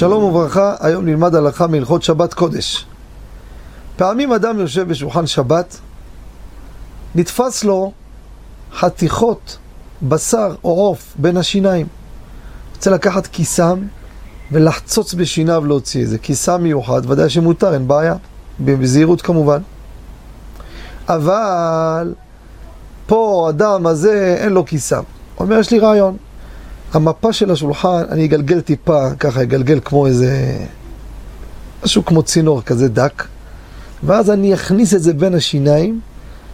שלום וברכה, היום נלמד הלכה מהלכות שבת קודש. פעמים אדם יושב בשולחן שבת, נתפס לו חתיכות בשר או עוף בין השיניים. רוצה לקחת קיסם ולחצוץ בשיניו להוציא את זה. קיסם מיוחד, ודאי שמותר, אין בעיה. בזהירות כמובן. אבל פה אדם הזה אין לו קיסם. אומר, יש לי רעיון. המפה של השולחן, אני אגלגל טיפה, ככה אגלגל כמו איזה... משהו כמו צינור כזה דק, ואז אני אכניס את זה בין השיניים,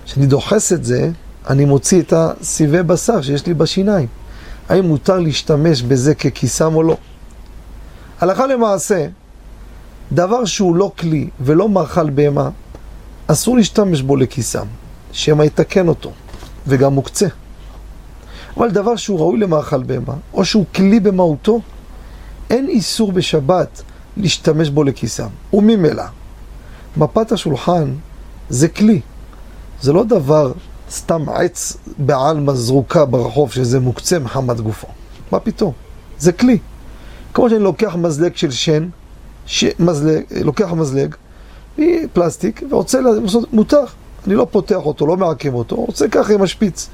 כשאני דוחס את זה, אני מוציא את הסיבי בשר שיש לי בשיניים. האם מותר להשתמש בזה ככיסם או לא? הלכה למעשה, דבר שהוא לא כלי ולא מאכל בהמה, אסור להשתמש בו לכיסם, שמא יתקן אותו, וגם מוקצה. אבל דבר שהוא ראוי למאכל בהמה, או שהוא כלי במהותו, אין איסור בשבת להשתמש בו לכיסם. וממילא, מפת השולחן זה כלי, זה לא דבר סתם עץ בעלמא זרוקה ברחוב שזה מוקצה מחמת גופו. מה פתאום? זה כלי. כמו שאני לוקח מזלג של שן, ש... מזלג, לוקח מזלג מפלסטיק ורוצה לעשות, מותר. אני לא פותח אותו, לא מעקם אותו, רוצה ככה עם השפיץ.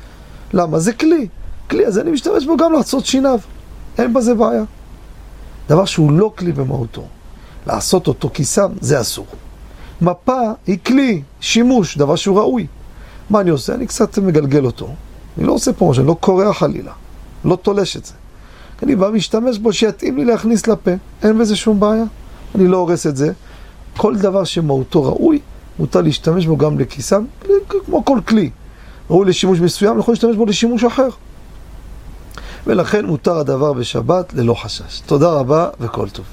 למה? זה כלי. כלי הזה אני משתמש בו גם לעשות שיניו. אין בזה בעיה. דבר שהוא לא כלי במהותו, לעשות אותו כיסם, זה אסור. מפה היא כלי, שימוש, דבר שהוא ראוי. מה אני עושה? אני קצת מגלגל אותו. אני לא עושה פה משהו, אני לא קורע חלילה. לא תולש את זה. אני בא ומשתמש בו שיתאים לי להכניס לפה. אין בזה שום בעיה. אני לא הורס את זה. כל דבר שמהותו ראוי, מותר להשתמש בו גם לכיסם, כמו כל כלי. ראוי לשימוש מסוים, אני יכול להשתמש בו לשימוש אחר. ולכן מותר הדבר בשבת ללא חשש. תודה רבה וכל טוב.